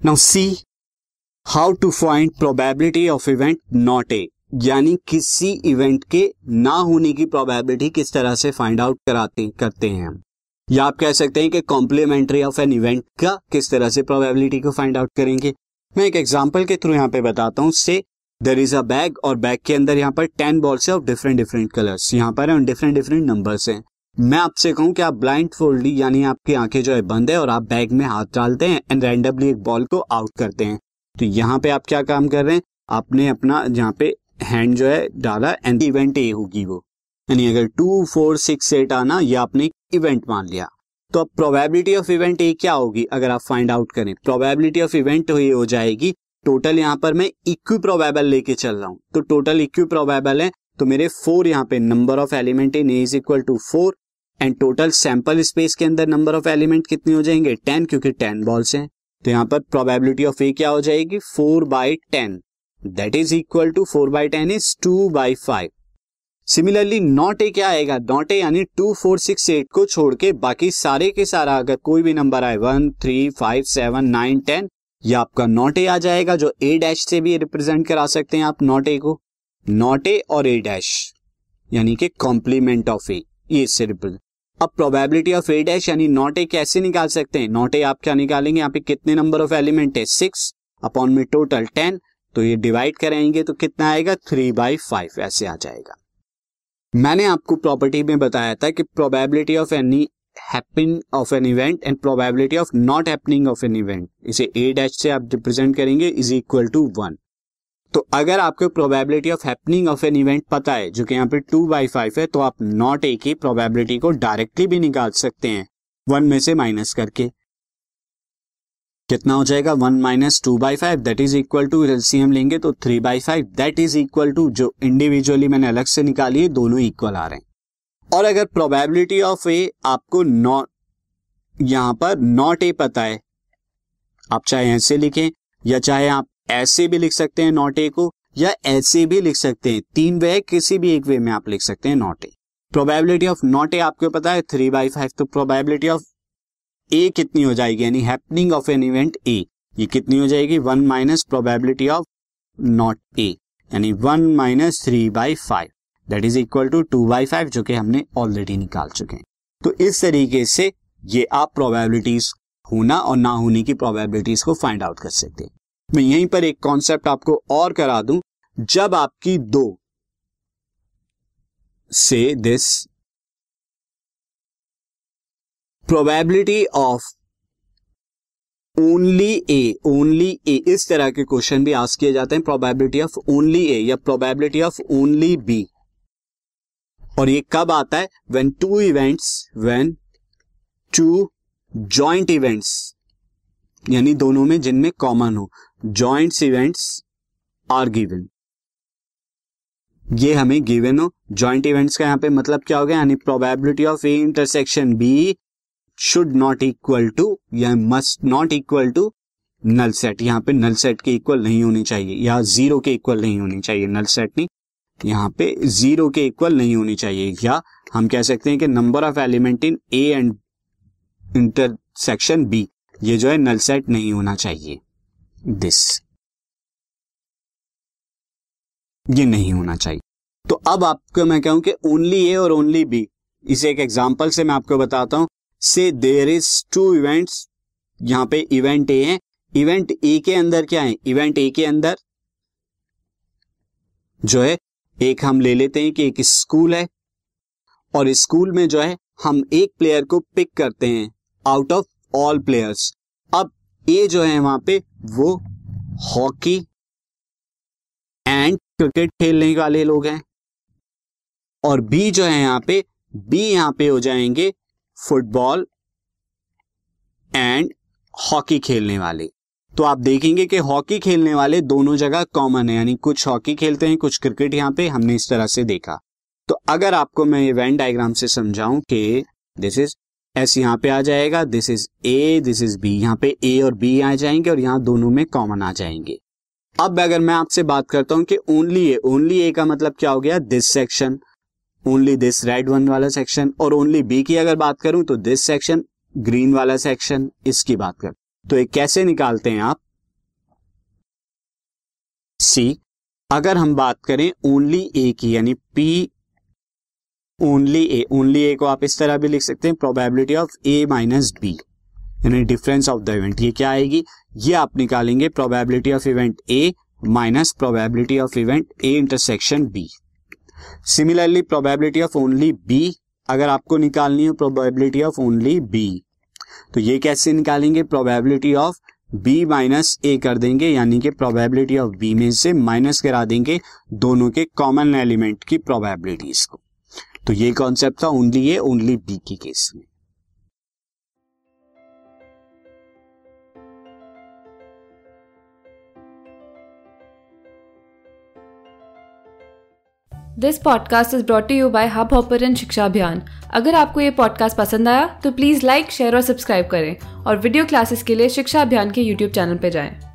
Now see how to find probability of event not A यानी किसी event के ना होने की प्रोबेबिलिटी किस तरह से फाइंड आउट कराते, करते हैं हम। या आप कह सकते हैं कि कॉम्प्लीमेंट्री ऑफ़ एन इवेंट का किस तरह से प्रोबेबिलिटी को फाइंड आउट करेंगे। मैं एक एग्जांपल के थ्रू यहाँ पे बताता हूँ। Say there is a bag और बैग के अंदर यहाँ पर टेन बॉल्स है ऑफ़ डिफरेंट डिफरेंट कलर्स यहाँ पर है डिफरेंट डिफरेंट नंबर्स हैं। मैं आपसे कहूँ कि आप ब्लाइंड फोल्डली यानी आपकी आँखें जो है बंद है और आप बैग में हाथ डालते हैं एंड रैंडमली एक बॉल को आउट करते हैं। तो यहाँ पे आप क्या काम कर रहे हैं? आपने अपना यहाँ पे हैंड जो है डाला एंड इवेंट ए होगी वो। यानी अगर टू फोर सिक्स एट आना, ये आपने इवेंट मान लिया। तो अब प्रोबेबिलिटी ऑफ़ इवेंट ए क्या होगी? अगर आप फाइंड आउट करें प्रोबेबिलिटी ऑफ़ इवेंट ये हो जाएगी। टोटल यहाँ पर मैं इक्वी प्रोबेबल लेके चल रहा हूँ। तो टोटल इक्वी प्रोबेबल है। तो मेरे फोर यहाँ पे number of element in is equal to four and total sample space के अंदर नंबर ऑफ़ एलिमेंट कितने हो जाएँगे? टेन क्योंकि टेन बॉल्स हैं। तो यहाँ पर प्रोबेबिलिटी ऑफ़ ए क्या हो जाएगी? Four by ten that is equal to four by ten is two by five similarly not A क्या आएगा? नॉट ए यानी टू फोर सिक्स एट को छोड़ के बाकी सारे के सारा अगर कोई भी नंबर आए one three five seven nine ten ये आपका नॉट ए आ जाएगा, जो ए डैश से भी रिप्रेजेंट करा सकते हैं आप नॉट ए को। नॉट ए और ए डैश यानी कि कॉम्प्लीमेंट ऑफ़ ए ये इससे रिप्रेजेंट अब प्रोबेबिलिटी ऑफ़ ए डैश यानी नॉट ए कैसे निकाल सकते हैं? नॉट ए आप क्या निकालेंगे? यहाँ पे कितने नंबर ऑफ़ एलिमेंट है? सिक्स अपॉन में टोटल टेन तो ये डिवाइड करेंगे तो कितना आएगा? थ्री बाई फाइव ऐसे आ जाएगा। मैंने आपको प्रॉपर्टी में बताया था कि probability of any happen of an event and probability of not happening of an event इसे ए डैश से आप रिप्रेजेंट करेंगे इज़ इक्वल टू वन तो अगर आपको probability of happening of an event पता है, जो कि यहाँ पे टू बाई फाइव है तो आप नॉट ए की प्रोबेबिलिटी को डायरेक्टली भी निकाल सकते हैं। वन में से माइनस करके। कितना हो जाएगा? One minus two by five that is equal to LCM लेंगे तो three by five that is equal to जो इंडिविजुअली मैंने अलग से निकाली है, दोनों इक्वल आ रहे हैं। और अगर प्रोबेबिलिटी ऑफ़ ए आपको नॉट यहाँ पर नॉट ए पता है, आप चाहे ऐसे लिखें, या चाहे आप ऐसे भी लिख सकते हैं नॉट ए को, या ऐसे भी लिख सकते हैं। तीन वे किसी भी एक वे में आप लिख सकते हैं not A. Probability of not A आपको पता है? थ्री बाई फाइव तो प्रोबेबिलिटी ऑफ़ ए कितनी हो जाएगी? यानी happening of an event A ये कितनी हो जाएगी? One minus probability of not A यानी one minus three by five that is equal to two by five जो कि हमने ऑलरेडी निकाल चुके हैं। तो इस तरीके से ये आप प्रोबेबिलिटीज होना और ना होने की प्रोबेबिलिटीज को फाइंड आउट कर सकते हैं। मैं यहीं पर एक कॉन्सेप्ट आपको और करा दूँ। जब आपकी दो से this probability of only A only A इस तरह के क्वेश्चन भी आस्क किए जाते हैं प्रोबेबिलिटी ऑफ़ ओनली ए या प्रोबेबिलिटी ऑफ़ ओनली बी और ये कब आता है? When two events when two joint events यानी दोनों में जिनमें कॉमन हो जॉइंट इवेंट्स आर गिवन ये हमें गिवन हो जॉइंट इवेंट्स का यहाँ पे मतलब क्या हो गया? यानी probability of A intersection B should not equal to या must not equal to null set यहाँ पे नल सेट के इक्वल नहीं होनी चाहिए, या ज़ीरो के इक्वल नहीं होनी चाहिए नल सेट नहीं. यहाँ पे ज़ीरो के इक्वल नहीं होनी चाहिए, या हम कह सकते हैं कि number of element in A and intersection B ये जो है नल सेट नहीं होना चाहिए। दिस ये नहीं होना चाहिए। तो अब आपको मैं कहूँ कि ओनली ए और ओनली बी इसे एक एग्जांपल से मैं आपको बताता हूँ। Say there is to events यहाँ पे इवेंट ए है। इवेंट ए के अंदर क्या है? इवेंट ए के अंदर जो है, एक हम ले लेते हैं कि एक स्कूल है। और स्कूल में जो है, हम एक प्लेयर को पिक करते हैं। आउट ऑफ़ ऑल प्लेयर्स अब ए जो है वहाँ पे वो हॉकी एंड क्रिकेट खेलने वाले लोग हैं। और बी जो है यहाँ पे बी यहाँ पे हो जाएँगे फुटबॉल एंड हॉकी खेलने वाले। तो आप देखेंगे कि हॉकी खेलने वाले दोनों जगह कॉमन है, यानी कुछ हॉकी खेलते हैं, कुछ क्रिकेट यहाँ पे, हमने इस तरह से देखा। तो अगर आपको मैं ये वेन डायग्राम से समझाऊं कि दिस इज़ एस यहाँ पे आ जाएगा this is A this is B यहाँ पे ए और बी आ जाएँगे और यहाँ दोनों में कॉमन आ जाएँगे। अब अगर मैं आपसे बात करता हूँ कि ओनली ए ओनली ए का मतलब क्या हो गया? This section only this red one वाला सेक्शन और ओनली बी की अगर बात करूँ तो दिस सेक्शन ग्रीन वाला सेक्शन इसकी बात कर। तो ये कैसे निकालते हैं आप? सी अगर हम बात करें ओनली ए की, यानी P only A only A को आप इस तरह भी लिख सकते हैं probability of A minus B यानी डिफरेंस ऑफ़ द इवेंट ये क्या आएगी? ये आप निकालेंगे probability of event A minus probability of event A intersection B similarly probability of only B अगर आपको निकालनी हो प्रोबेबिलिटी ऑफ़ ओनली बी तो ये कैसे निकालेंगे? Probability of B minus A कर देंगे, यानी कि प्रोबेबिलिटी ऑफ़ बी में से माइनस करा देंगे दोनों के कॉमन एलिमेंट की प्रोबेबिलिटीज को. तो ये कॉन्सेप्ट था ओनली ए ओनली बी की केस में। This podcast is brought you by Hubhopper Shiksha Abhiyan अगर आपको ये पॉडकास्ट पसंद आया तो प्लीज़ लाइक शेयर और सब्सक्राइब करें। और वीडियो क्लासेस के लिए शिक्षा अभियान के यूट्यूब चैनल पर जाएँ।